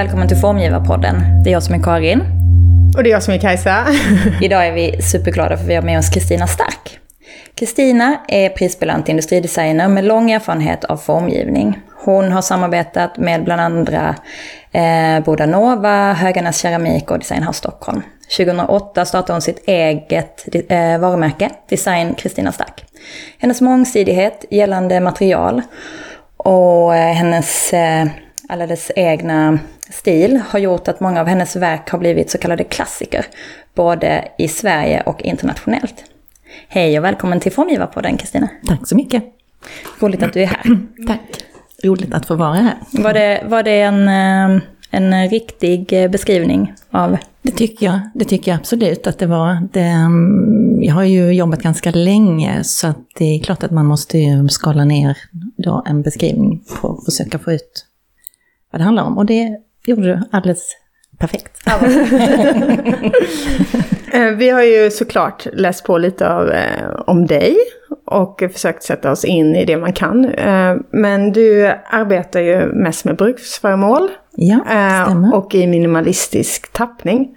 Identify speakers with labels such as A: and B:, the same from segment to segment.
A: Välkommen till Formgivarpodden. Det är jag som är Karin.
B: Och det är jag som är Kajsa.
A: Idag är vi superglada för vi har med oss Kristina Stark. Kristina är prisbelönt industridesigner med lång erfarenhet av formgivning. Hon har samarbetat med bland andra eh, Bodanova, Höganäs Keramik och Designhouse Stockholm. 2008 startade hon sitt eget eh, varumärke, Design Kristina Stark. Hennes mångsidighet gällande material och eh, hennes eh, alldeles egna stil har gjort att många av hennes verk har blivit så kallade klassiker, både i Sverige och internationellt. Hej och välkommen till Formgivarpodden Kristina.
C: Tack så mycket.
A: Roligt att du är här.
C: Tack. Roligt att få vara här.
A: Var det, var det en, eh, en riktig beskrivning av...
C: Det tycker jag, det tycker jag absolut att det var. Det, mm, jag har ju jobbat ganska länge så att det är klart att man måste skala ner då en beskrivning på försöka få ut vad det handlar om. Och det gjorde du alldeles perfekt.
B: Eh, vi har ju såklart läst på lite av, eh, om dig och försökt sätta oss in i det man kan. Eh, men du arbetar ju mest med bruksföremål.
C: Ja, stämmer.
B: Och i minimalistisk tappning.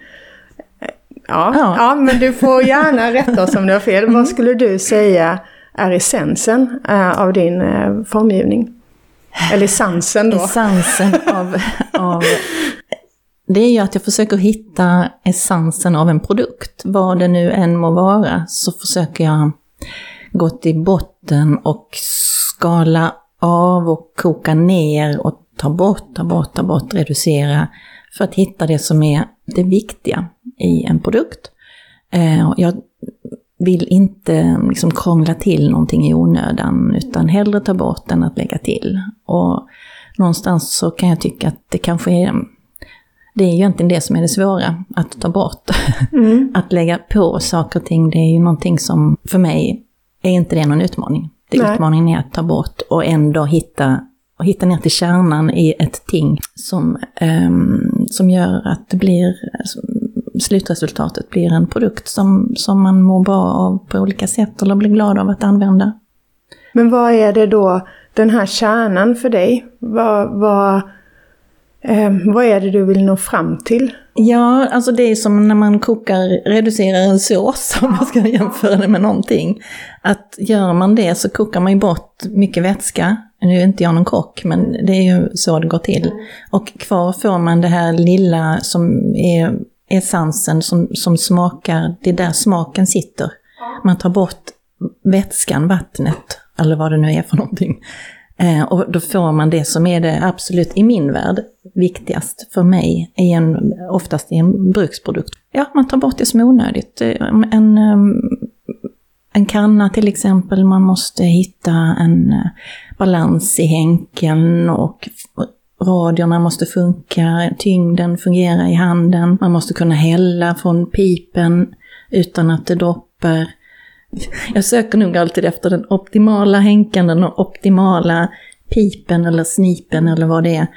B: Ja, ja. ja, men du får gärna rätta oss om du har fel. Vad skulle du säga är essensen av din formgivning? Eller essensen då?
C: Essensen av, av det är ju att jag försöker hitta essensen av en produkt. Vad det nu än må vara så försöker jag gå till botten och skala av och koka ner och ta bort, ta bort, ta bort, reducera. För att hitta det som är det viktiga i en produkt. Eh, jag vill inte liksom krångla till någonting i onödan, utan hellre ta bort än att lägga till. Och någonstans så kan jag tycka att det kanske är det är ju egentligen det som är det svåra, att ta bort. Mm. att lägga på saker och ting, det är ju någonting som för mig är inte det någon utmaning. Det utmaningen är att ta bort och ändå hitta, och hitta ner till kärnan i ett ting som, um, som gör att det blir, slutresultatet blir en produkt som, som man mår bra av på olika sätt eller blir glad av att använda.
B: Men vad är det då, den här kärnan för dig? Vad, vad Eh, vad är det du vill nå fram till?
C: Ja, alltså det är som när man kokar, reducerar en sås, om man ska jämföra det med någonting. Att gör man det så kokar man ju bort mycket vätska. Nu är inte jag någon kock, men det är ju så det går till. Och kvar får man det här lilla som är essensen som, som smakar, det är där smaken sitter. Man tar bort vätskan, vattnet, eller vad det nu är för någonting. Eh, och då får man det som är det absolut, i min värld, viktigast för mig, i en, oftast i en bruksprodukt. Ja, man tar bort det som är onödigt. Eh, en, ehm, en kanna till exempel, man måste hitta en eh, balans i hänken och Radierna måste funka, tyngden fungerar i handen, man måste kunna hälla från pipen utan att det droppar. Jag söker nog alltid efter den optimala hänkan, den optimala pipen eller snipen eller vad det är.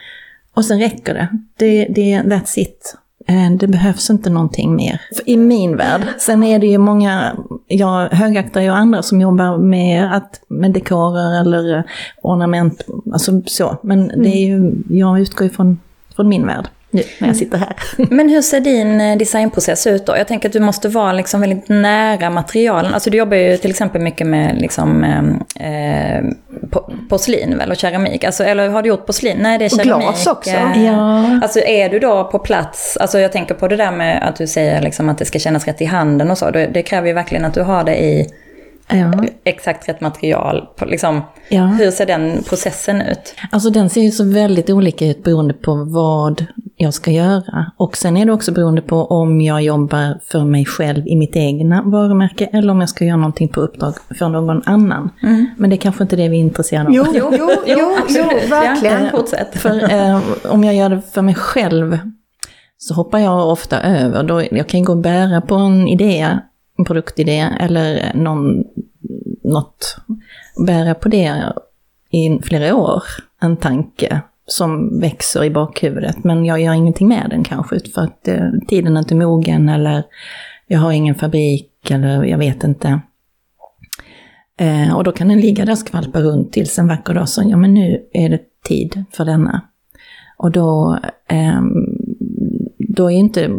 C: Och sen räcker det. det, det that's it. Eh, det behövs inte någonting mer. I min värld. Sen är det ju många, jag högaktar ju andra som jobbar med, att, med dekorer eller eh, ornament, alltså så. Men det är ju, jag utgår ju från, från min värld nu när jag sitter här.
A: Men hur ser din eh, designprocess ut då? Jag tänker att du måste vara liksom väldigt nära materialen. Alltså du jobbar ju till exempel mycket med liksom, eh, porslin väl, och keramik. Alltså, eller har du gjort porslin? Nej, det är keramik.
B: Och glas också.
A: Eh, ja. Alltså är du då på plats, alltså jag tänker på det där med att du säger liksom att det ska kännas rätt i handen och så. Det, det kräver ju verkligen att du har det i ja. exakt rätt material. Liksom, ja. Hur ser den processen ut?
C: Alltså den ser ju så väldigt olika ut beroende på vad jag ska göra. Och sen är det också beroende på om jag jobbar för mig själv i mitt egna varumärke eller om jag ska göra någonting på uppdrag för någon annan. Mm. Men det är kanske inte det vi är intresserade av.
B: Jo, jo, jo, jo, jo verkligen. Ja,
A: fortsätt.
C: För eh, om jag gör det för mig själv så hoppar jag ofta över. Då, jag kan gå och bära på en idé, produktidé eller någon, något, bära på det i flera år, en tanke som växer i bakhuvudet, men jag gör ingenting med den kanske, för att eh, tiden är inte mogen eller jag har ingen fabrik eller jag vet inte. Eh, och då kan den ligga där och skvalpa runt tills en vacker dag så, ja men nu är det tid för denna. Och då, eh, då är inte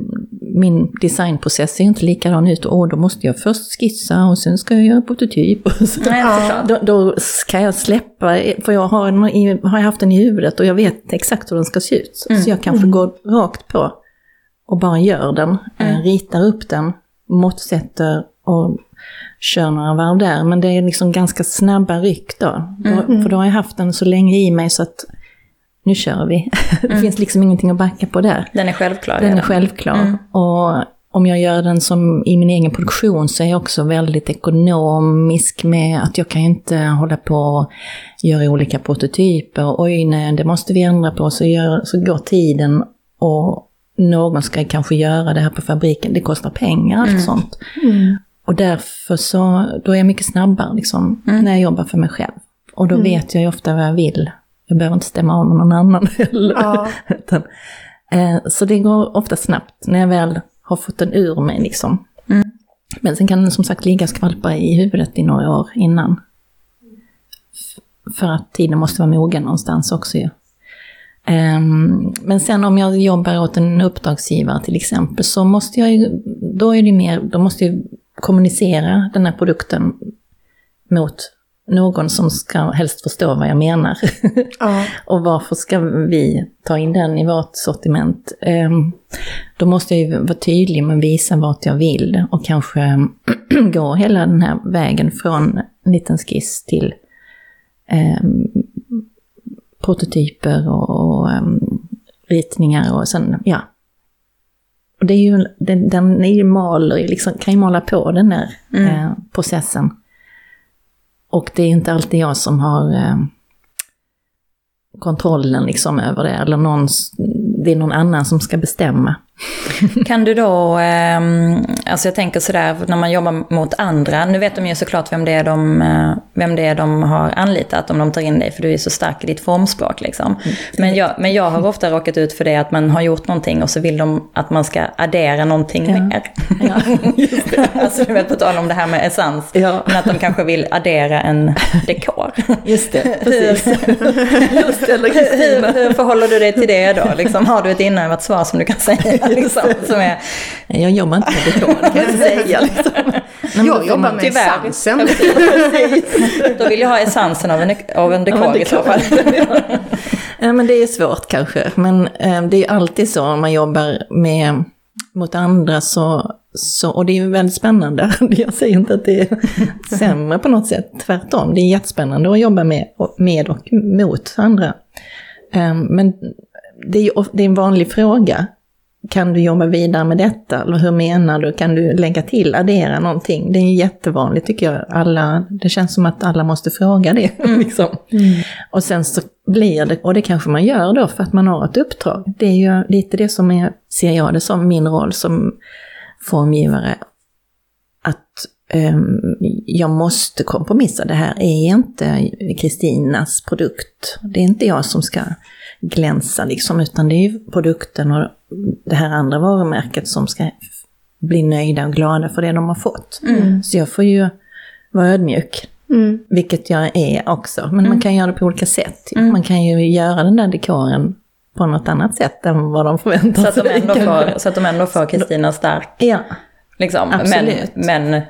C: min designprocess ser inte likadan ut. Och då måste jag först skissa och sen ska jag göra prototyp. Och så.
A: Ja.
C: då, då kan jag släppa, för jag har, en, har haft den i huvudet och jag vet exakt hur den ska se ut. Mm. Så jag kanske mm. går rakt på och bara gör den, eh, mm. ritar upp den, måttsätter och kör några varv där. Men det är liksom ganska snabba ryck då. Mm. För då har jag haft den så länge i mig så att nu kör vi. det mm. finns liksom ingenting att backa på där.
A: Den är självklar.
C: Den är självklar. Mm. Och om jag gör den som i min egen produktion så är jag också väldigt ekonomisk med att jag kan inte hålla på och göra olika prototyper. Oj, nej, det måste vi ändra på. Så, gör, så går tiden och någon ska kanske göra det här på fabriken. Det kostar pengar, allt mm. sånt. Mm. Och därför så, då är jag mycket snabbare liksom, mm. när jag jobbar för mig själv. Och då mm. vet jag ju ofta vad jag vill. Jag behöver inte stämma av med någon annan heller. Ja. Utan, eh, så det går ofta snabbt när jag väl har fått den ur mig liksom. Mm. Men sen kan den som sagt ligga och skvalpa i huvudet i några år innan. För att tiden måste vara mogen någonstans också ju. Um, men sen om jag jobbar åt en uppdragsgivare till exempel så måste jag ju, då är det mer, då måste jag kommunicera den här produkten mot någon som ska helst förstå vad jag menar. Ja. och varför ska vi ta in den i vårt sortiment? Um, då måste jag ju vara tydlig med att visa vart jag vill och kanske gå hela den här vägen från en liten skiss till um, prototyper och, och um, ritningar och sen, ja. Och det är ju, den, den är ju maler, liksom, kan ju mala på den där mm. eh, processen. Och det är inte alltid jag som har eh, kontrollen liksom över det, eller någon, det är någon annan som ska bestämma.
A: Kan du då, eh, alltså jag tänker sådär, när man jobbar mot andra, nu vet de ju såklart vem det, är de, eh, vem det är de har anlitat om de tar in dig, för du är så stark i ditt formspråk liksom. Mm. Men jag, men jag har ofta råkat ut för det att man har gjort någonting och så vill de att man ska addera någonting ja. mer. Ja, alltså du vet på tal om det här med essens, ja. men att de kanske vill addera en dekor.
C: Just det, precis.
A: Det, hur, hur förhåller du dig till det då? Liksom, har du ett inövat svar som du kan säga? Liksom, som är...
C: Jag jobbar inte med dekor, kan jag säga. Liksom.
B: jag jobbar med tyvärr, essensen.
A: Då vill jag ha essensen av en, av en dekor, av en dekor. i så fall.
C: ja, men det är svårt kanske. Men eh, det är alltid så om man jobbar med, mot andra så, så, och det är ju väldigt spännande. Jag säger inte att det är sämre på något sätt, tvärtom. Det är jättespännande att jobba med, med och mot andra. Eh, men det är, det är en vanlig fråga kan du jobba vidare med detta? Eller hur menar du? Kan du lägga till, addera någonting? Det är jättevanligt tycker jag. Alla, det känns som att alla måste fråga det. Mm. liksom. mm. Och sen så blir det, och det kanske man gör då för att man har ett uppdrag. Det är ju lite det som är, ser jag det som, min roll som formgivare. Att um, jag måste kompromissa. Det här är inte Kristinas produkt. Det är inte jag som ska glänsa liksom, utan det är ju produkten och det här andra varumärket som ska bli nöjda och glada för det de har fått. Mm. Så jag får ju vara ödmjuk. Mm. Vilket jag är också, men mm. man kan göra det på olika sätt. Mm. Man kan ju göra den där dekoren på något annat sätt än vad de förväntar
A: sig. Så att de ändå får, så att de ändå får Kristina Stark.
C: Ja,
A: liksom.
C: absolut.
A: Men, men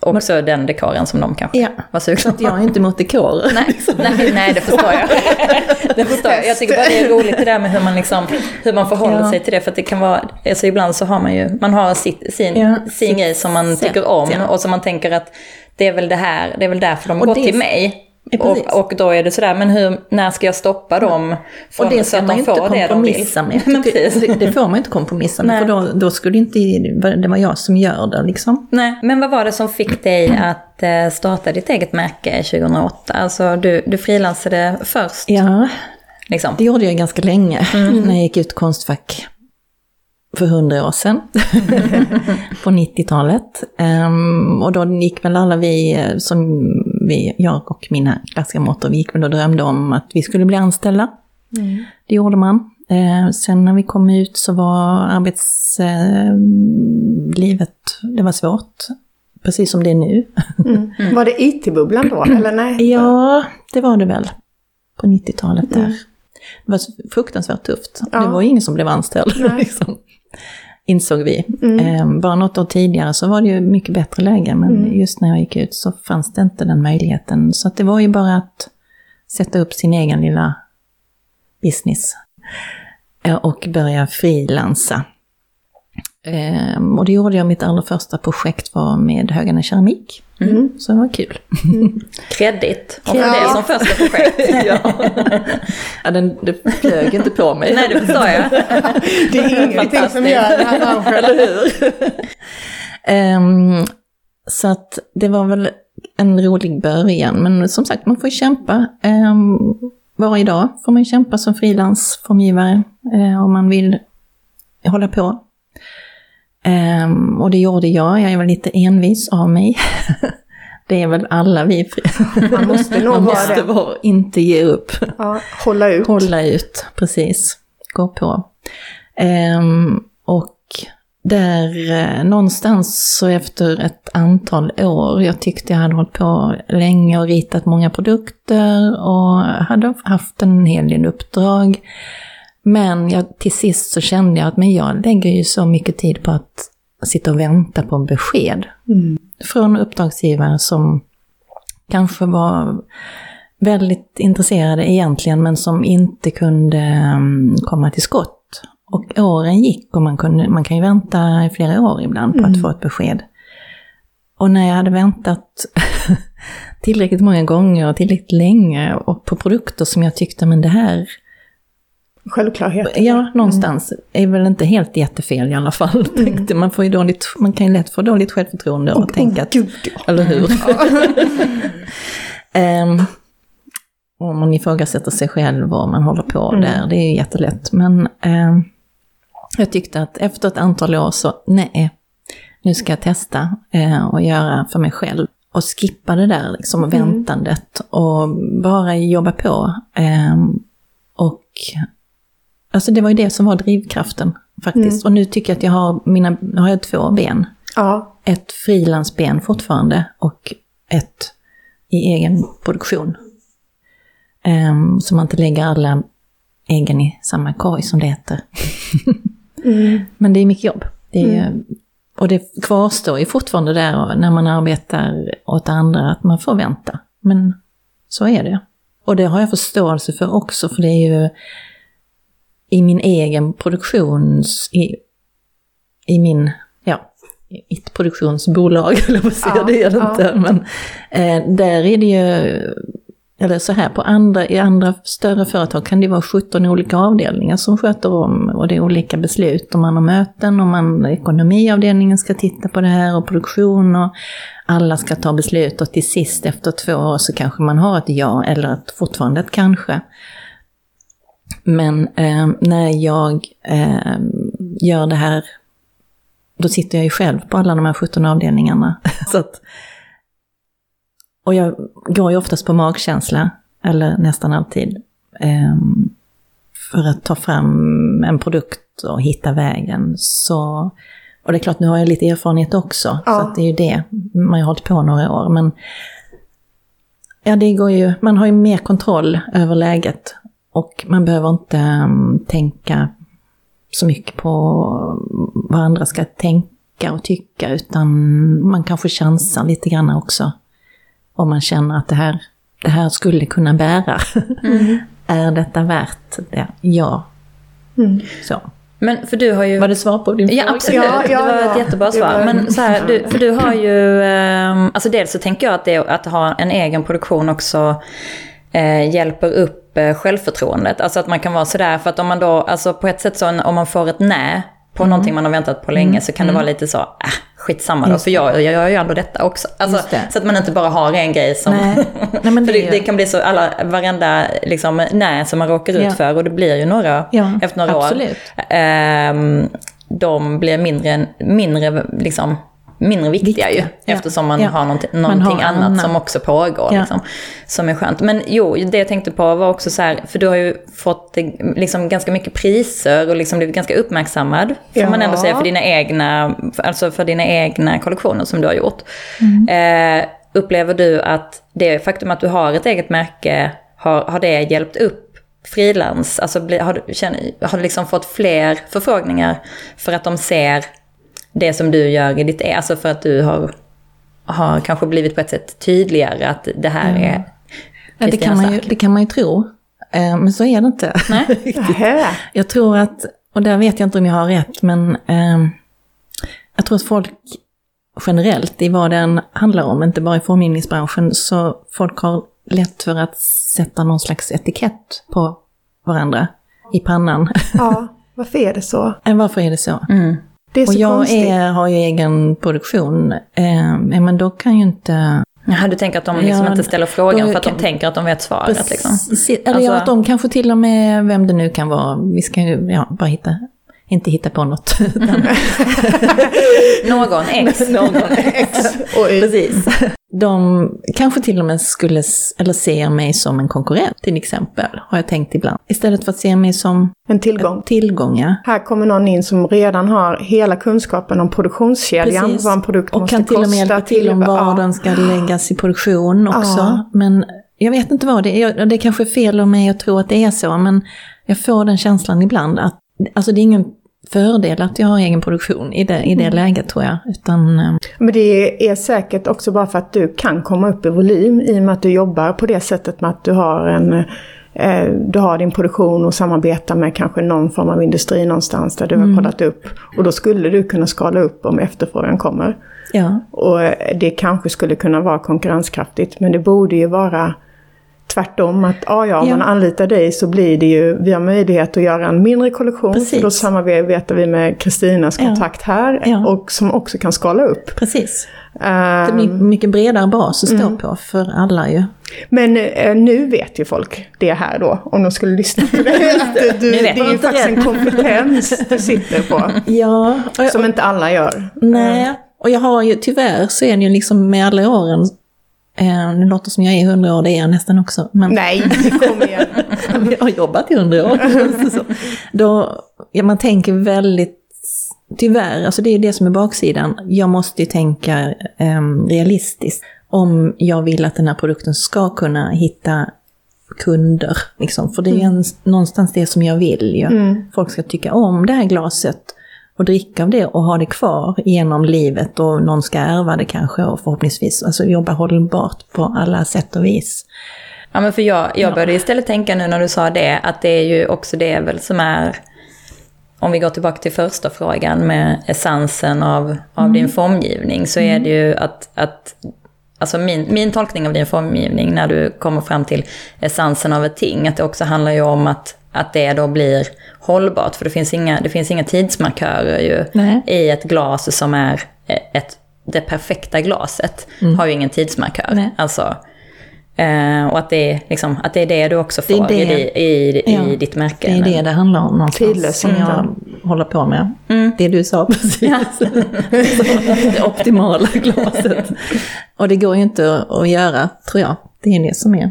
A: också men, den dekoren som de kanske
C: ja,
A: var sugna
C: på. Jag är inte mot dekorer.
A: Nej, nej, nej, det förstår jag. det förstår jag. jag tycker bara det är roligt det där med hur man, liksom, hur man förhåller ja. sig till det. För att det kan vara, alltså ibland så har man ju, man har sitt, sin, ja, sin grej som man tycker om och som man tänker att det är väl det här, det är väl därför de har gått till mig. Och, och, då är det sådär, men hur, när ska jag stoppa dem?
C: Från, och det ska så att man de inte kompromissa med. men det, det får man inte kompromissa med, för då, då skulle inte det vara jag som gör det liksom.
A: Nej, men vad var det som fick dig att eh, starta ditt eget märke 2008? Alltså du, du frilansade först.
C: Ja, liksom. det gjorde jag ganska länge mm. när jag gick ut Konstfack för hundra år sedan, på 90-talet. Um, ehm, och då gick väl alla vi, eh, som vi, jag och mina klasskamrater, vi gick väl och drömde om att vi skulle bli anställda. Mm. Det gjorde man. Uh, sen när vi kom ut så var arbetslivet, det var svårt. Precis som det är nu.
B: Mm. Mm. Var det IT-bubblan då, eller nej?
C: Ja, det var det väl. På 90-talet där. Det var fruktansvärt tufft. Ja. Det var ingen som blev anställd. liksom. Insåg vi. Mm. Eh, bara något år tidigare så var det ju mycket bättre läge, men mm. just när jag gick ut så fanns det inte den möjligheten. Så det var ju bara att sätta upp sin egen lilla business eh, och börja frilansa. Ehm, och det gjorde jag, mitt allra första projekt var med Högarna Keramik. Mm. Så det var kul.
A: Mm. Kreddigt ja. det som första projekt.
C: ja. ja, den, det flög inte på mig.
A: Nej, det förstår jag.
B: det är ingenting som gör det här branschen. Eller hur?
C: um, så att det var väl en rolig början, men som sagt, man får kämpa. Um, varje dag får man kämpa som frilansformgivare uh, om man vill hålla på. Um, och det gjorde jag, jag var lite envis av mig. det är väl alla vi.
B: Man måste nog
C: Man måste vara, vara inte ge upp.
B: Ja, hålla ut.
C: Hålla ut, precis. Gå på. Um, och där eh, någonstans så efter ett antal år, jag tyckte jag hade hållit på länge och ritat många produkter och hade haft en hel del uppdrag. Men jag, till sist så kände jag att men jag lägger ju så mycket tid på att sitta och vänta på besked. Mm. Från uppdragsgivare som kanske var väldigt intresserade egentligen men som inte kunde um, komma till skott. Och åren gick och man, kunde, man kan ju vänta i flera år ibland på mm. att få ett besked. Och när jag hade väntat tillräckligt många gånger och tillräckligt länge och på produkter som jag tyckte, men det här
B: självklarhet.
C: Ja, någonstans. Mm. är väl inte helt jättefel i alla fall. Mm. Man, får ju dåligt, man kan ju lätt få dåligt självförtroende och oh, tänka att...
B: Gud, ja.
C: Eller hur? um, om man ifrågasätter sig själv och man håller på mm. där, det är ju jättelätt. Men um, jag tyckte att efter ett antal år så, nej, nu ska jag testa uh, och göra för mig själv. Och skippa det där liksom, mm. väntandet och bara jobba på. Um, och Alltså det var ju det som var drivkraften faktiskt. Mm. Och nu tycker jag att jag har, mina, har jag två ben.
B: Ja.
C: Ett frilansben fortfarande och ett i egen produktion. Um, så man inte lägger alla äggen i samma korg som det heter. mm. Men det är mycket jobb. Det är, mm. Och det kvarstår ju fortfarande där när man arbetar åt andra att man får vänta. Men så är det. Och det har jag förståelse för också, för det är ju i min egen produktions... I, i min, ja, ett produktionsbolag, eller vad säger ja, det är det ja. inte. Men eh, där är det ju, eller så här, på andra, i andra större företag kan det vara 17 olika avdelningar som sköter om och det är olika beslut. Om man har möten, om man, ekonomiavdelningen ska titta på det här och produktion och alla ska ta beslut och till sist efter två år så kanske man har ett ja eller ett, fortfarande ett kanske. Men eh, när jag eh, gör det här, då sitter jag ju själv på alla de här 17 avdelningarna. så att, och jag går ju oftast på magkänsla, eller nästan alltid, eh, för att ta fram en produkt och hitta vägen. Så, och det är klart, nu har jag lite erfarenhet också, ja. så det är ju det. Man har hållit på några år, men Ja, det går ju, man har ju mer kontroll över läget och man behöver inte um, tänka så mycket på vad andra ska tänka och tycka, utan man kanske chansar lite grann också. Om man känner att det här, det här skulle kunna bära. Mm. är detta värt det? Ja. Mm. Så.
A: Men för du har ju...
C: Var det svar på din
A: fråga? Ja, absolut. Ja, ja, det var ett jättebra svar. Men så här, du, för du har ju... Um, alltså dels så tänker jag att, det, att ha en egen produktion också eh, hjälper upp eh, självförtroendet. Alltså att man kan vara sådär, för att om man då, alltså på ett sätt så om man får ett nej på mm. någonting man har väntat på länge mm. så kan det vara mm. lite så, äh, skitsamma då, för jag, jag gör ju ändå detta också. Alltså, så att man inte bara har en grej som... Nej. Nej, men det, det, det, kan bli så, alla, varenda liksom, nej som man råkar ut ja. för, och det blir ju några ja, efter några absolut. år. Eh, de blir mindre, mindre liksom, mindre viktiga, viktiga. ju. Ja. Eftersom man ja. har någonting, någonting man har annat annan. som också pågår. Ja. Liksom, som är skönt. Men jo, det jag tänkte på var också så här, för du har ju fått liksom, ganska mycket priser och liksom blivit ganska uppmärksammad. Får man ändå säga för dina egna, alltså för dina egna kollektioner som du har gjort. Mm. Eh, upplever du att det faktum att du har ett eget märke, har, har det hjälpt upp frilans, alltså har, du, känner, har du liksom fått fler förfrågningar för att de ser det som du gör i ditt, alltså för att du har, har kanske blivit på ett sätt tydligare att det här
C: Mm.
A: är
C: Ja, det, kan man ju, det kan man ju tro. Eh, Men så är det inte.
A: Nej.
C: Jag tror att, och där vet jag inte om jag har rätt, men eh, jag tror att folk generellt i vad den handlar om, inte bara i formgivningsbranschen, så folk har lätt för att sätta någon slags etikett på varandra i pannan.
B: Ja, varför är det så?
C: Eh, Varför är det så?
A: Mm.
B: Det är så
C: Och jag
B: konstigt.
C: är, har ju egen produktion, eh, men då kan ju inte...
A: Jaha, du tänker att de liksom
C: Ja,
A: inte ställer frågan för att de
C: kan-
A: tänker att de vet svaret liksom?
C: Eller
A: Alltså-
C: ja, att de kanske till och med, vem det nu kan vara, vi ska ju ja, bara hitta, inte hitta på något.
A: Någon ex.
C: Någon
B: X och Y.
C: Precis. De kanske till och med skulle, eller ser mig som en konkurrent till exempel, har jag tänkt ibland. Istället för att se mig som
B: En tillgång.
C: tillgångar.
B: Här kommer någon in som redan har hela kunskapen om produktionskedjan,
C: Precis.
B: vad en produkt
C: Och
B: måste
C: kan till och med
B: kosta.
C: hjälpa till om var
B: ja.
C: den ska läggas i produktion också.
B: Ja.
C: Men jag vet inte vad det är, det är kanske är fel av mig att tro att det är så, men jag får den känslan ibland att, alltså det är ingen fördel att jag har egen produktion i det, i det läget tror jag. Utan, eh,
B: Men det är säkert också bara för att du kan komma upp i volym i och med att du jobbar på det sättet med att du har en eh, du har din produktion och samarbetar med kanske någon form av industri någonstans där du
C: Mm.
B: har kollat upp. Och då skulle du kunna skala upp om efterfrågan kommer.
C: ja,
B: Och det kanske skulle kunna vara konkurrenskraftigt men det borde ju vara tvärtom. Att ah, ja, om
C: Ja.
B: man anlitar dig så blir det ju, vi har möjlighet att göra en mindre kollektion.
C: Precis.
B: För då samarbetar vi med Kristinas
C: Ja.
B: kontakt här
C: Ja.
B: och som också kan skala upp.
C: precis. Det
B: Ehm,
C: blir mycket bredare bas att stå
B: Mm.
C: på för alla ju.
B: Men eh, nu vet ju folk det här då, om de skulle lyssna på det. Att du, det är ju faktiskt
A: det.
B: en kompetens du sitter på.
C: Ja, och
B: Som inte alla gör.
C: nej. Och jag har ju tyvärr så är det ju liksom med alla åren, eh, det låter som jag är hundra år, det är jag nästan också. Men
B: Nej, kom igen.
C: jag har jobbat i hundra år. så, då, ja, man tänker väldigt, tyvärr, alltså det är det som är baksidan. Jag måste ju tänka em, realistiskt. Om jag vill att den här produkten ska kunna hitta kunder. Liksom. För det är en, någonstans det som jag vill ju.
B: Mm.
C: Folk ska tycka om det här glaset och dricka av det och ha det kvar genom livet och någon ska ärva det kanske och förhoppningsvis alltså jobba hållbart på alla sätt och vis.
A: Ja, men för jag, jag
C: Ja.
A: började istället tänka nu när du sa det, att det är ju också det väl som är, om vi går tillbaka till första frågan med essensen av, av din formgivning, så är det ju att, att alltså min, min tolkning av din formgivning när du kommer fram till essensen av ett ting, att det också handlar ju om att, att det då blir hållbart, för det finns inga, det finns inga tidsmarkörer ju
C: Nej.
A: i ett glas som är ett, det perfekta glaset, har ju ingen tidsmarkör.
C: Nej.
A: Alltså, Eh, och att det, är, liksom, att det är det du också
C: Det
A: får
C: det.
A: I, di- i, i,
C: Ja,
A: ditt märke.
C: Det är det det handlar om någonstans. Som jag håller på med. Det du sa precis. det optimala glaset. Och det går ju inte att göra, tror jag. Det är det som är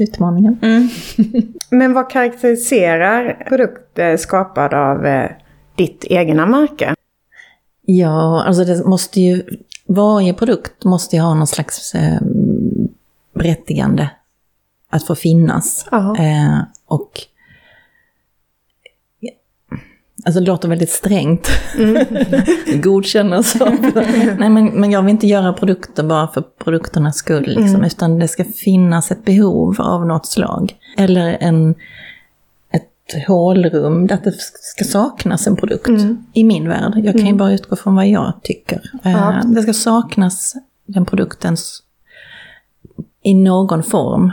C: utmaningen.
A: Mm.
B: Men vad karaktäriserar produkter skapade av eh, ditt egna märke?
C: Ja, alltså det måste ju... Varje produkt måste ju ha någon slags eh, berättigande att få finnas. Eh, och... Alltså det låter väldigt strängt. Godkänna saker. Nej men, men jag vill inte göra produkter bara för produkternas skull. Liksom, Utan det ska finnas ett behov av något slag. Eller en, ett hålrum, att det ska saknas en produkt. I min värld. Jag kan ju bara utgå från vad jag tycker. Eh,
B: Ja.
C: Det ska saknas den produktens i någon form.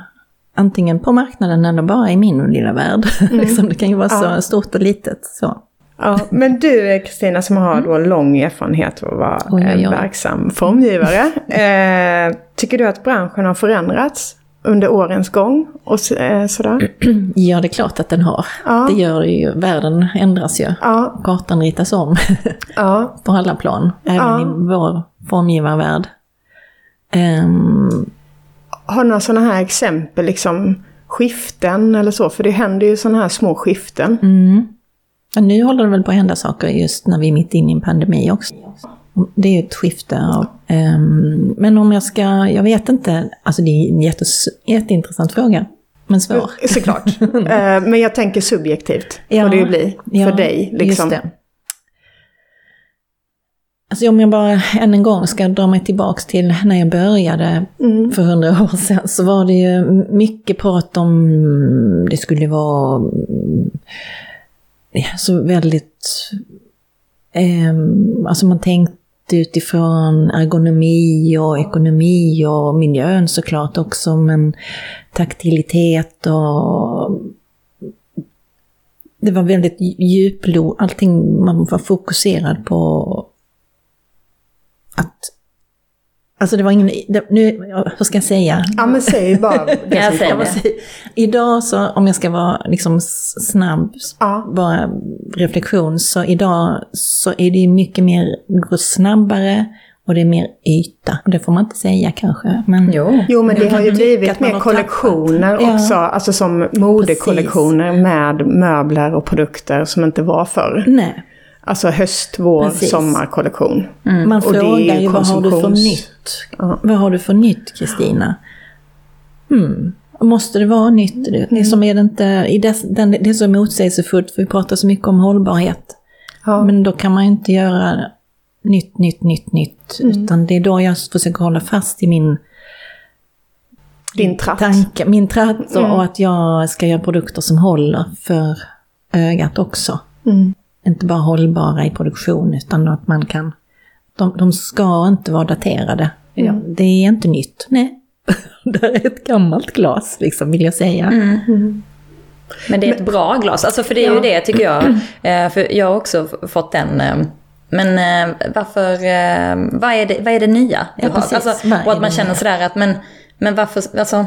C: Antingen på marknaden eller bara i min lilla värld. liksom, det kan ju vara
B: Ja.
C: så stort och litet. Så.
B: Ja, men du Kristina som har då lång erfarenhet av att vara
C: Oj, oj,
B: en
C: oj.
B: verksam formgivare. Eh, tycker du att branschen har förändrats under årens gång? Och så, eh, sådär?
C: Ja, det är klart att den har.
B: Ja.
C: Det gör det ju. Världen ändras ju.
B: Ja,
C: Kartan ritas om
B: ja,
C: på alla plan. Även i vår formgivarvärld. Ehm,
B: har du några sådana här exempel, liksom skiften eller så? För det händer ju sådana här små skiften.
C: mm. Men nu håller det väl på att hända saker just när vi är mitt inne i en pandemi också. Det är ett skifte. Av, ehm, men om jag ska, jag vet inte, alltså det är en jättes, jätteintressant fråga. Men svår.
B: Såklart. Eh, men jag tänker subjektivt ja, får det ju bli för ja, dig. Liksom. Just det.
C: Alltså om jag bara än en gång ska dra mig tillbaks till när jag började mm. för hundra år sedan så var det ju mycket prat om det skulle vara ja, så väldigt... Eh, alltså man tänkte utifrån ergonomi och ekonomi och miljön såklart också men taktilitet och det var väldigt djuplod, allting man var fokuserad på att Alltså det var ingen, det, nu, vad ska jag säga?
B: Ja men säg bara det
C: jag säger det. Idag så, om jag ska vara liksom snabb, ja. bara reflektion, så idag så är det mycket mer, går snabbare och det är mer yta. Det får man inte säga kanske. Men,
B: jo. jo men det har ju blivit mer kollektioner tappat. också, ja. alltså som modekollektioner Precis. med möbler och produkter som inte var förr.
C: Nej.
B: Alltså höst, vår, Precis. sommarkollektion.
C: Mm. Man frågar ju vad har du för nytt? Ja. Vad har du för nytt Kristina? Hmm. Måste det vara nytt? Det, mm. som är det, inte, i dess, den, det är så motsägelsefullt för vi pratar så mycket om hållbarhet. Ja. Men då kan man ju inte göra nytt, nytt, nytt, nytt. Mm. Utan det är då jag försöker hålla fast i min
B: din tratt.
C: Tanke, min tratt och, mm. och att jag ska göra produkter som håller för ögat också. Mm inte bara hållbara i produktion utan att man kan... De, de ska inte vara daterade. Mm. Ja, det är inte nytt. Nej, det är ett gammalt glas liksom vill jag säga. Mm. Mm.
A: Men det är ett bra glas, alltså för det är ja. ju det tycker jag. Eh, för jag har också fått den eh, men eh, varför, vad är det, vad är det nya du ja, har? Alltså, och att man känner sådär att men, men varför, alltså,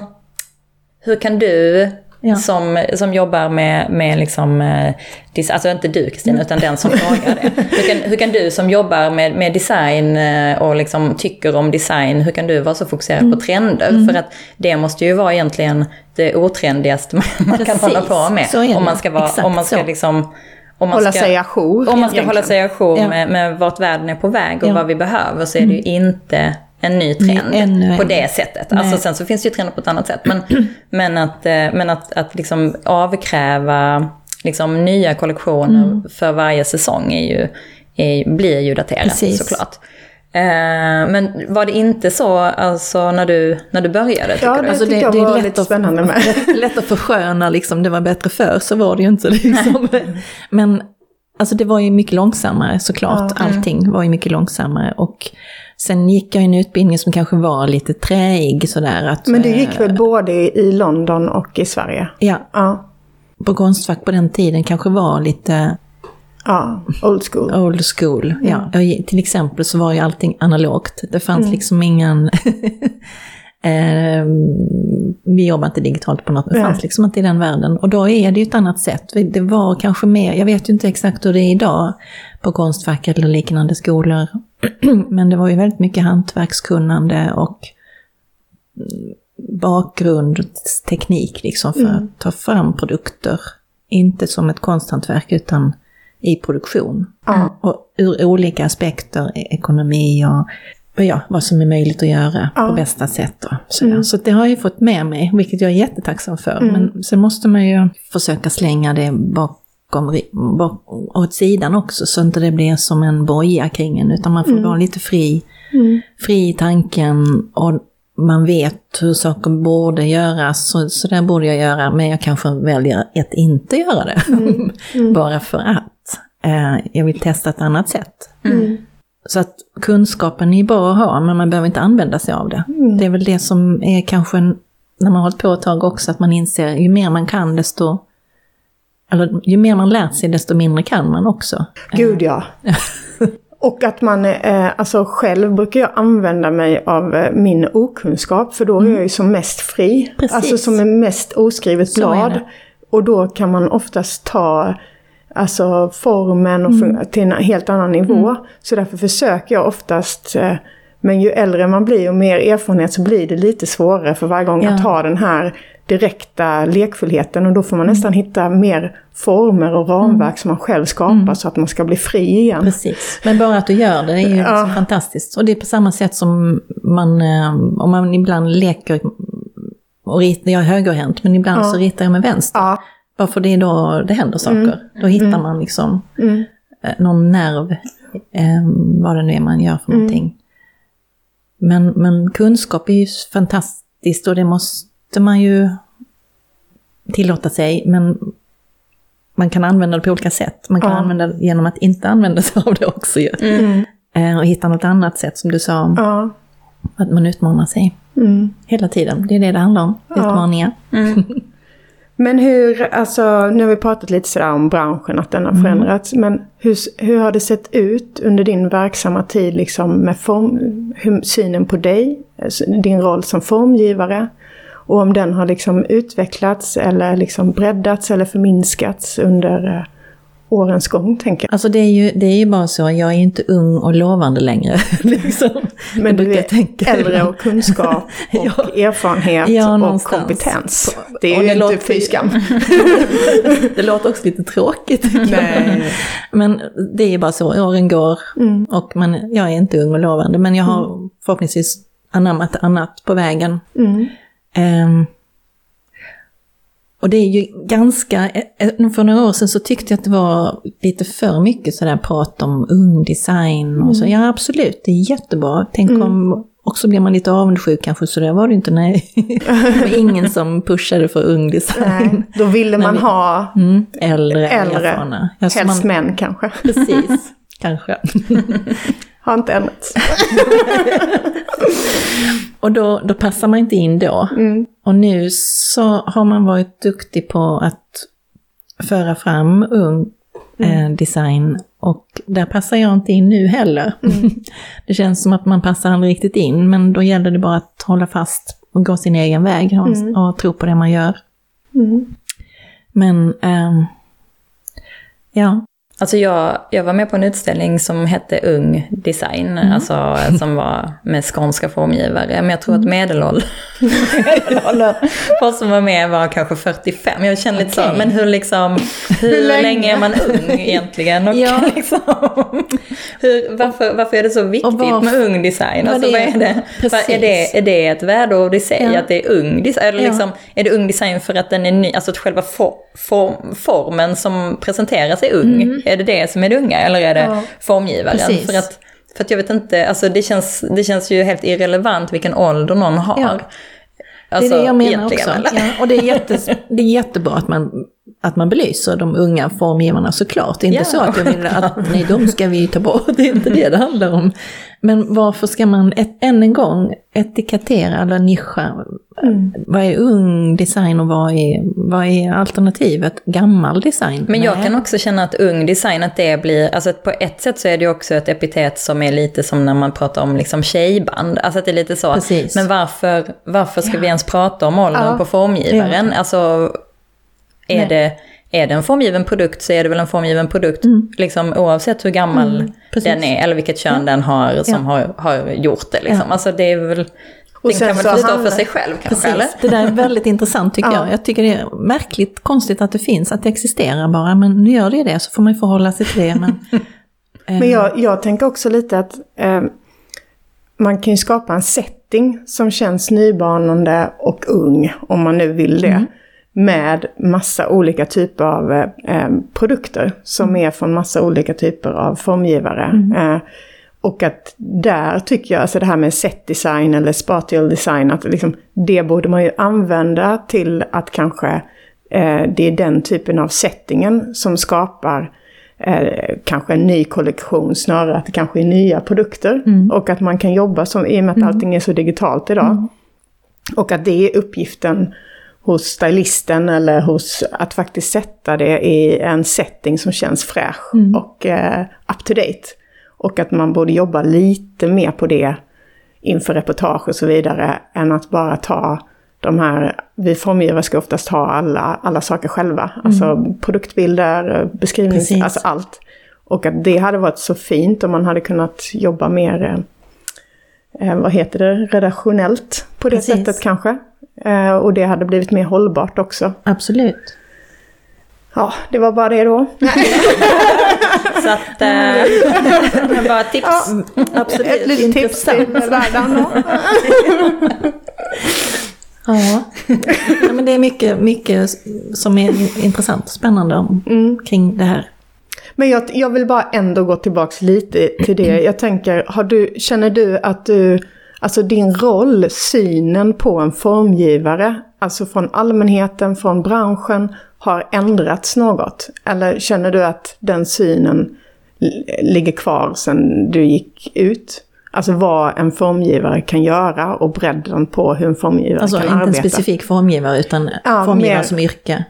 A: hur kan du Ja. Som, som jobbar med, med liksom, eh, alltså inte du Kristina, mm. utan den som frågar det. Hur kan, hur kan du som jobbar med, med design eh, och liksom tycker om design, hur kan du vara så fokuserad mm. på trender? Mm. För att det måste ju vara egentligen det otrendigaste man Precis. kan hålla på med. Om man ska, vara, om man ska liksom
B: om man hålla ska, sig ajour.
A: Om man ska hålla sig ajour ja. med, med vart världen är på väg och ja. vad vi behöver så är det ju mm. inte en ny trend Ännu på det sättet. Alltså sen så finns det ju trender på ett annat sätt. Men, men att, eh, men att, att liksom avkräva liksom nya kollektioner mm. för varje säsong är ju, är, blir ju daterat Precis. såklart. Eh, men var det inte så alltså, när, du, när du började?
B: Ja, det,
A: alltså,
B: det, jag det var lite spännande med.
C: Lätt, lätt att försköna, liksom, det var bättre förr, så var det ju inte. Liksom. Men alltså, det var ju mycket långsammare såklart, ja, allting var ju mycket långsammare. Och Sen gick jag en utbildning som kanske var lite träig sådär. Att,
B: Men du gick väl eh, både i London och i Sverige?
C: Ja. ja. På Konstfack på den tiden kanske var lite...
B: Ja, old school.
C: Old school, ja. Mm. Till exempel så var ju allting analogt. Det fanns mm. liksom ingen... Eh, vi jobbar inte digitalt på något, det fanns liksom inte i den världen. Och då är det ju ett annat sätt. Det var kanske mer, jag vet ju inte exakt hur det är idag på Konstfack eller liknande skolor. Men det var ju väldigt mycket hantverkskunnande och bakgrundsteknik liksom för mm. att ta fram produkter. Inte som ett konsthantverk utan i produktion. Mm. Och ur olika aspekter, ekonomi och ja, vad som är möjligt att göra ja. på bästa sätt. Då, så, mm. så det har jag fått med mig, vilket jag är jättetacksam för. Mm. Men sen måste man ju försöka slänga det bakom, bak, åt sidan också, så inte det blir som en boja kring en, utan man får mm. vara lite fri, mm. fri i tanken och man vet hur saker borde göras, så, så där borde jag göra, men jag kanske väljer att inte göra det. Mm. Mm. Bara för att eh, jag vill testa ett annat sätt. Så att kunskapen är bra att ha, men man behöver inte använda sig av det. Mm. Det är väl det som är kanske, när man har hållit på ett tag också, att man inser ju mer man kan desto eller ju mer man lärt sig desto mindre kan man också.
B: Gud ja. Och att man, eh, alltså själv brukar jag använda mig av eh, min okunskap för då är mm. jag ju som mest fri. Precis. Alltså som är mest oskrivet blad. Och då kan man oftast ta alltså formen och mm. till en helt annan nivå. Mm. Så därför försöker jag oftast eh, men ju äldre man blir och mer erfarenhet så blir det lite svårare för varje gång ja. att ha den här direkta lekfullheten och då får man mm. nästan hitta mer former och ramverk mm. som man själv skapar mm. så att man ska bli fri igen.
C: Precis, men bara att du gör det är ju ja. fantastiskt. Och det är på samma sätt som man, eh, om man ibland leker och ritar, jag är högerhänt, men ibland ja. så ritar jag med vänster. Ja. Varför det är då det händer saker. Mm. Då hittar mm. man liksom mm. Eh, någon nerv, eh, vad det nu är man gör för någonting. Men, men kunskap är ju fantastiskt och det måste man ju tillåta sig. Men man kan använda det på olika sätt. Man kan ja. använda det genom att inte använda sig av det också ju. Mm. Eh, och hitta något annat sätt som du sa. Ja. Att man utmanar sig. Mm. Hela tiden. Det är det det handlar om. Ja. Utmaningar. Mm.
B: Men hur, alltså nu har vi pratat lite sådär om branschen, att den har mm. förändrats. Men hur, hur har det sett ut under din verksamma tid liksom med form, hur, synen på dig, alltså din roll som formgivare? Och om den har liksom utvecklats eller liksom breddats eller förminskats under eh, årens gång, tänker jag.
C: Alltså det är, ju, det är ju bara så, jag är inte ung och lovande längre. liksom.
B: Men du är tänka. äldre och kunskap och ja. erfarenhet ja, och kompetens. Det är och ju det inte fy skam.
C: det låter också lite tråkigt. Nej. Men det är ju bara så, åren går mm. och man, jag är inte ung och lovande, men jag har mm. förhoppningsvis anammat annat på vägen. Mm. Um, och det är ju ganska, eh, eh, för några år sedan så tyckte jag att det var lite för mycket sådär prat om ung design och så. Mm. Ja absolut, det är jättebra. Tänk mm. om också blir man lite avundsjuk kanske, så det var det inte. Nej. det var ingen som pushade för ung design. Nej,
B: då ville man vi, ha
C: mm, äldre, äldre
B: erfarna. Ja, helst man, män kanske.
C: Precis, kanske.
B: Har inte ändrats.
C: och då, då passar man inte in då. Mm. Och nu så har man varit duktig på att föra fram ung mm. eh, design och där passar jag inte in nu heller. Mm. det känns som att man passar aldrig riktigt in, men då gäller det bara att hålla fast och gå sin egen väg och, mm. och tro på det man gör. Mm. Men, eh, ja.
A: Alltså jag, jag var med på en utställning som hette Ung Design, mm. alltså som var med skånska formgivare. Men jag tror att mm. medelåldern för som var med var kanske 45. Jag känner lite okay. så, men hur liksom, hur, hur länge? länge? är man ung egentligen? Och ja. liksom, hur, varför, varför är det så viktigt var, med ung design? Alltså, vad är, det? Vad, är, det, är det ett värdeord i sig, ja. att det är ung design? Eller liksom, ja. Är det ung design för att den är ny, alltså att själva for, for, formen som presenteras är ung? Mm. Är det det som är det unga eller är det ja. formgivaren? Precis. För att, för att jag vet inte, alltså det känns, det känns ju helt irrelevant vilken ålder någon har. Ja.
C: Alltså, det är det jag menar också. Ja, och det är, jätte, det är jättebra att man, att man belyser de unga formgivarna såklart. Det är inte ja. så att jag vill att nej, de ska vi ta bort. Det är inte det det handlar om. Men varför ska man ett, än en gång etikettera eller nischa? Mm. Vad är ung design och vad är, vad är alternativet? Gammal design?
A: Men jag Nej. kan också känna att ung design, att det blir, alltså på ett sätt så är det också ett epitet som är lite som när man pratar om liksom tjejband. Alltså att det är lite så, Precis. men varför, varför ska ja. vi ens prata om åldern ja. på formgivaren? Ja. Alltså, är det är det en formgiven produkt så är det väl en formgiven produkt mm. liksom, oavsett hur gammal mm, den är eller vilket kön ja. den har som ja. har, har gjort det. Liksom. Ja. Alltså det är väl... Och den kan väl stå för sig själv kanske, Precis. eller?
C: Det där är väldigt intressant tycker jag. Jag tycker det är märkligt konstigt att det finns, att det existerar bara. Men nu gör det det, så får man ju förhålla sig till det. Men,
B: men jag, jag tänker också lite att eh, man kan ju skapa en setting som känns nybanande och ung, om man nu vill det. Mm med massa olika typer av eh, produkter som mm. är från massa olika typer av formgivare. Mm. Eh, och att där tycker jag, alltså det här med set design eller spatial design, att liksom, det borde man ju använda till att kanske eh, det är den typen av settingen som skapar eh, kanske en ny kollektion snarare att det kanske är nya produkter. Mm. Och att man kan jobba som, i och med att mm. allting är så digitalt idag. Mm. Och att det är uppgiften hos stylisten eller hos att faktiskt sätta det i en setting som känns fräsch mm. och eh, up to date. Och att man borde jobba lite mer på det inför reportage och så vidare än att bara ta de här, vi formgivare ska oftast ha alla, alla saker själva. Mm. Alltså produktbilder, beskrivnings, alltså allt. Och att det hade varit så fint om man hade kunnat jobba mer, eh, vad heter det, redaktionellt på det Precis. sättet kanske. Eh, och det hade blivit mer hållbart också.
C: Absolut.
B: Ja, det var bara det då.
A: Så att, eh, bara tips. Ja,
B: absolut. Ett litet tips till världen.
C: Ja. ja men det är mycket, mycket som är intressant och spännande mm. kring det här.
B: Men jag, jag vill bara ändå gå tillbaka lite till det. Jag tänker, du, känner du att du, alltså din roll, synen på en formgivare, alltså från allmänheten, från branschen, har ändrats något? Eller känner du att den synen ligger kvar sedan du gick ut? Alltså vad en formgivare kan göra och bredden på hur en formgivare
C: alltså,
B: kan arbeta.
C: Alltså inte en specifik formgivare utan ja, formgivare mer... som yrke.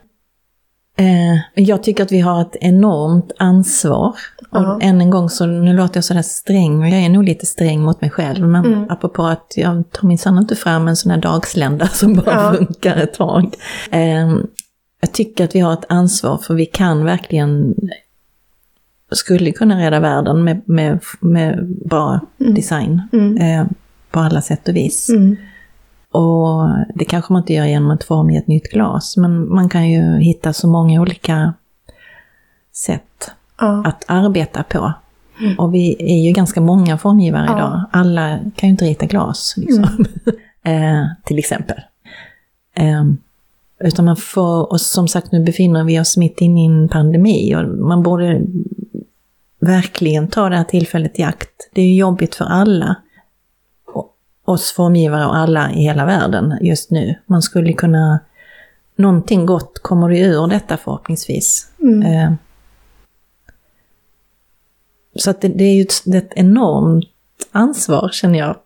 C: Eh, jag tycker att vi har ett enormt ansvar. Och uh -huh. än en gång så, nu låter jag sådär sträng, och jag är nog lite sträng mot mig själv. Men mm. apropå att jag tar minsann inte fram en sån här dagslända som bara uh -huh. funkar ett tag. Eh, jag tycker att vi har ett ansvar för vi kan verkligen skulle kunna rädda världen med, med, med bra mm. design mm. Eh, på alla sätt och vis. Mm. Och det kanske man inte gör genom att formge ett nytt glas, men man kan ju hitta så många olika sätt ja. att arbeta på. Mm. Och vi är ju ganska många formgivare ja. idag. Alla kan ju inte rita glas, liksom. Mm. eh, till exempel. Eh, utan man får, och som sagt nu befinner vi oss mitt inne i en pandemi och man borde verkligen ta det här tillfället i akt. Det är ju jobbigt för alla. Oss formgivare och alla i hela världen just nu. Man skulle kunna... Någonting gott kommer det ur detta förhoppningsvis. Mm. Eh, så att det, det, är ju ett, ett enormt ansvar känner jag.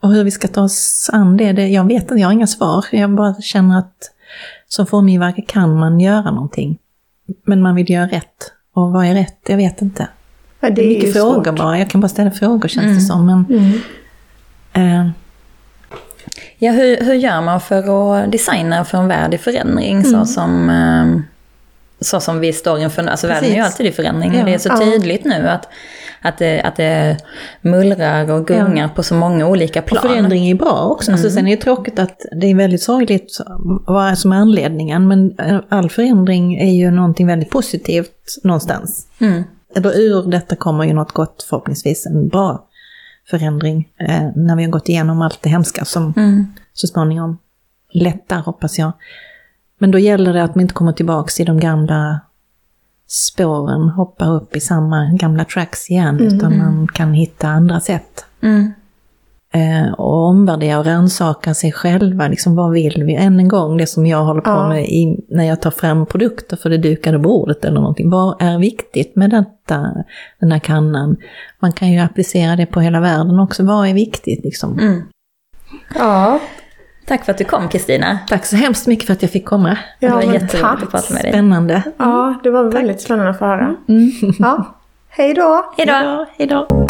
C: Och hur vi ska ta oss an det, det, jag vet inte, jag har inga svar. Jag bara känner att som formgivare kan man göra någonting. Men man vill göra rätt. Och vad är rätt? Jag vet inte. Ja, det är mycket frågor svårt. bara. Jag kan bara ställa frågor känns mm. det som. Men, mm.
A: Eh. Ja, hur, hur gör man för att designa för en värld i förändring mm. så, som, eh, så som vi står inför? Alltså Precis. världen är ju alltid i förändring. Ja. Det är så tydligt nu att att det, att det mullrar och gungar ja. på så många olika plan.
C: Och förändring är bra också. Alltså, mm. Alltså, sen är det tråkigt att det är väldigt sorgligt vad som är anledningen. Men eh, all förändring är ju någonting väldigt positivt någonstans. Mm. Eller ur detta kommer ju något gott förhoppningsvis, en bra förändring. Eh, när vi har gått igenom allt det hemska som mm. så småningom lättar hoppas jag. Men då gäller det att man inte kommer tillbaka i de gamla spåren hoppar upp i samma gamla tracks igen, mm. utan man kan hitta andra sätt. Mm. Eh, och omvärdera och rannsaka sig själva, liksom vad vill vi? Än en gång, det som jag håller på ja. med i, när jag tar fram produkter för det dukade bordet eller någonting. Vad är viktigt med detta, den här kannan? Man kan ju applicera det på hela världen också. Vad är viktigt liksom? Mm.
A: Ja. Tack för att du kom Kristina.
C: Tack så hemskt mycket för att jag fick komma.
A: Ja, det var jätteroligt att prata med dig.
C: Spännande. Mm.
B: Ja, det var väldigt tack. spännande att få höra. Mm. Ja. Hej då!
A: Hej då!
C: Hej då!